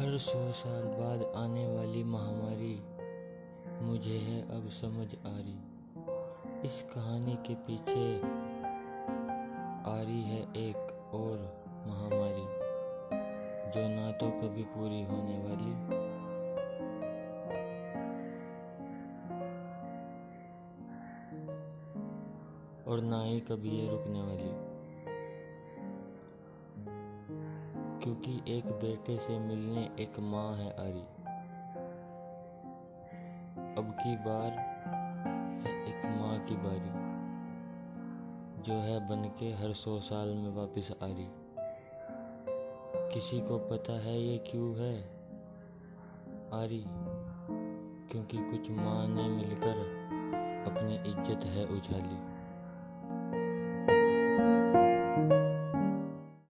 हर सौ साल बाद आने वाली महामारी मुझे है अब समझ आ रही। इस कहानी के पीछे आ रही है एक और महामारी, जो ना तो कभी पूरी होने वाली। और ना ही कभी ये रुकने वाली। क्योंकि एक बेटे से मिलने एक माँ है आरी अब की बार है एक माँ की बारी, जो है बनके हर सौ साल में वापस आ रही किसी को पता है ये क्यों है आ रही क्योंकि कुछ माँ ने मिलकर अपनी इज़्ज़त है उछाली।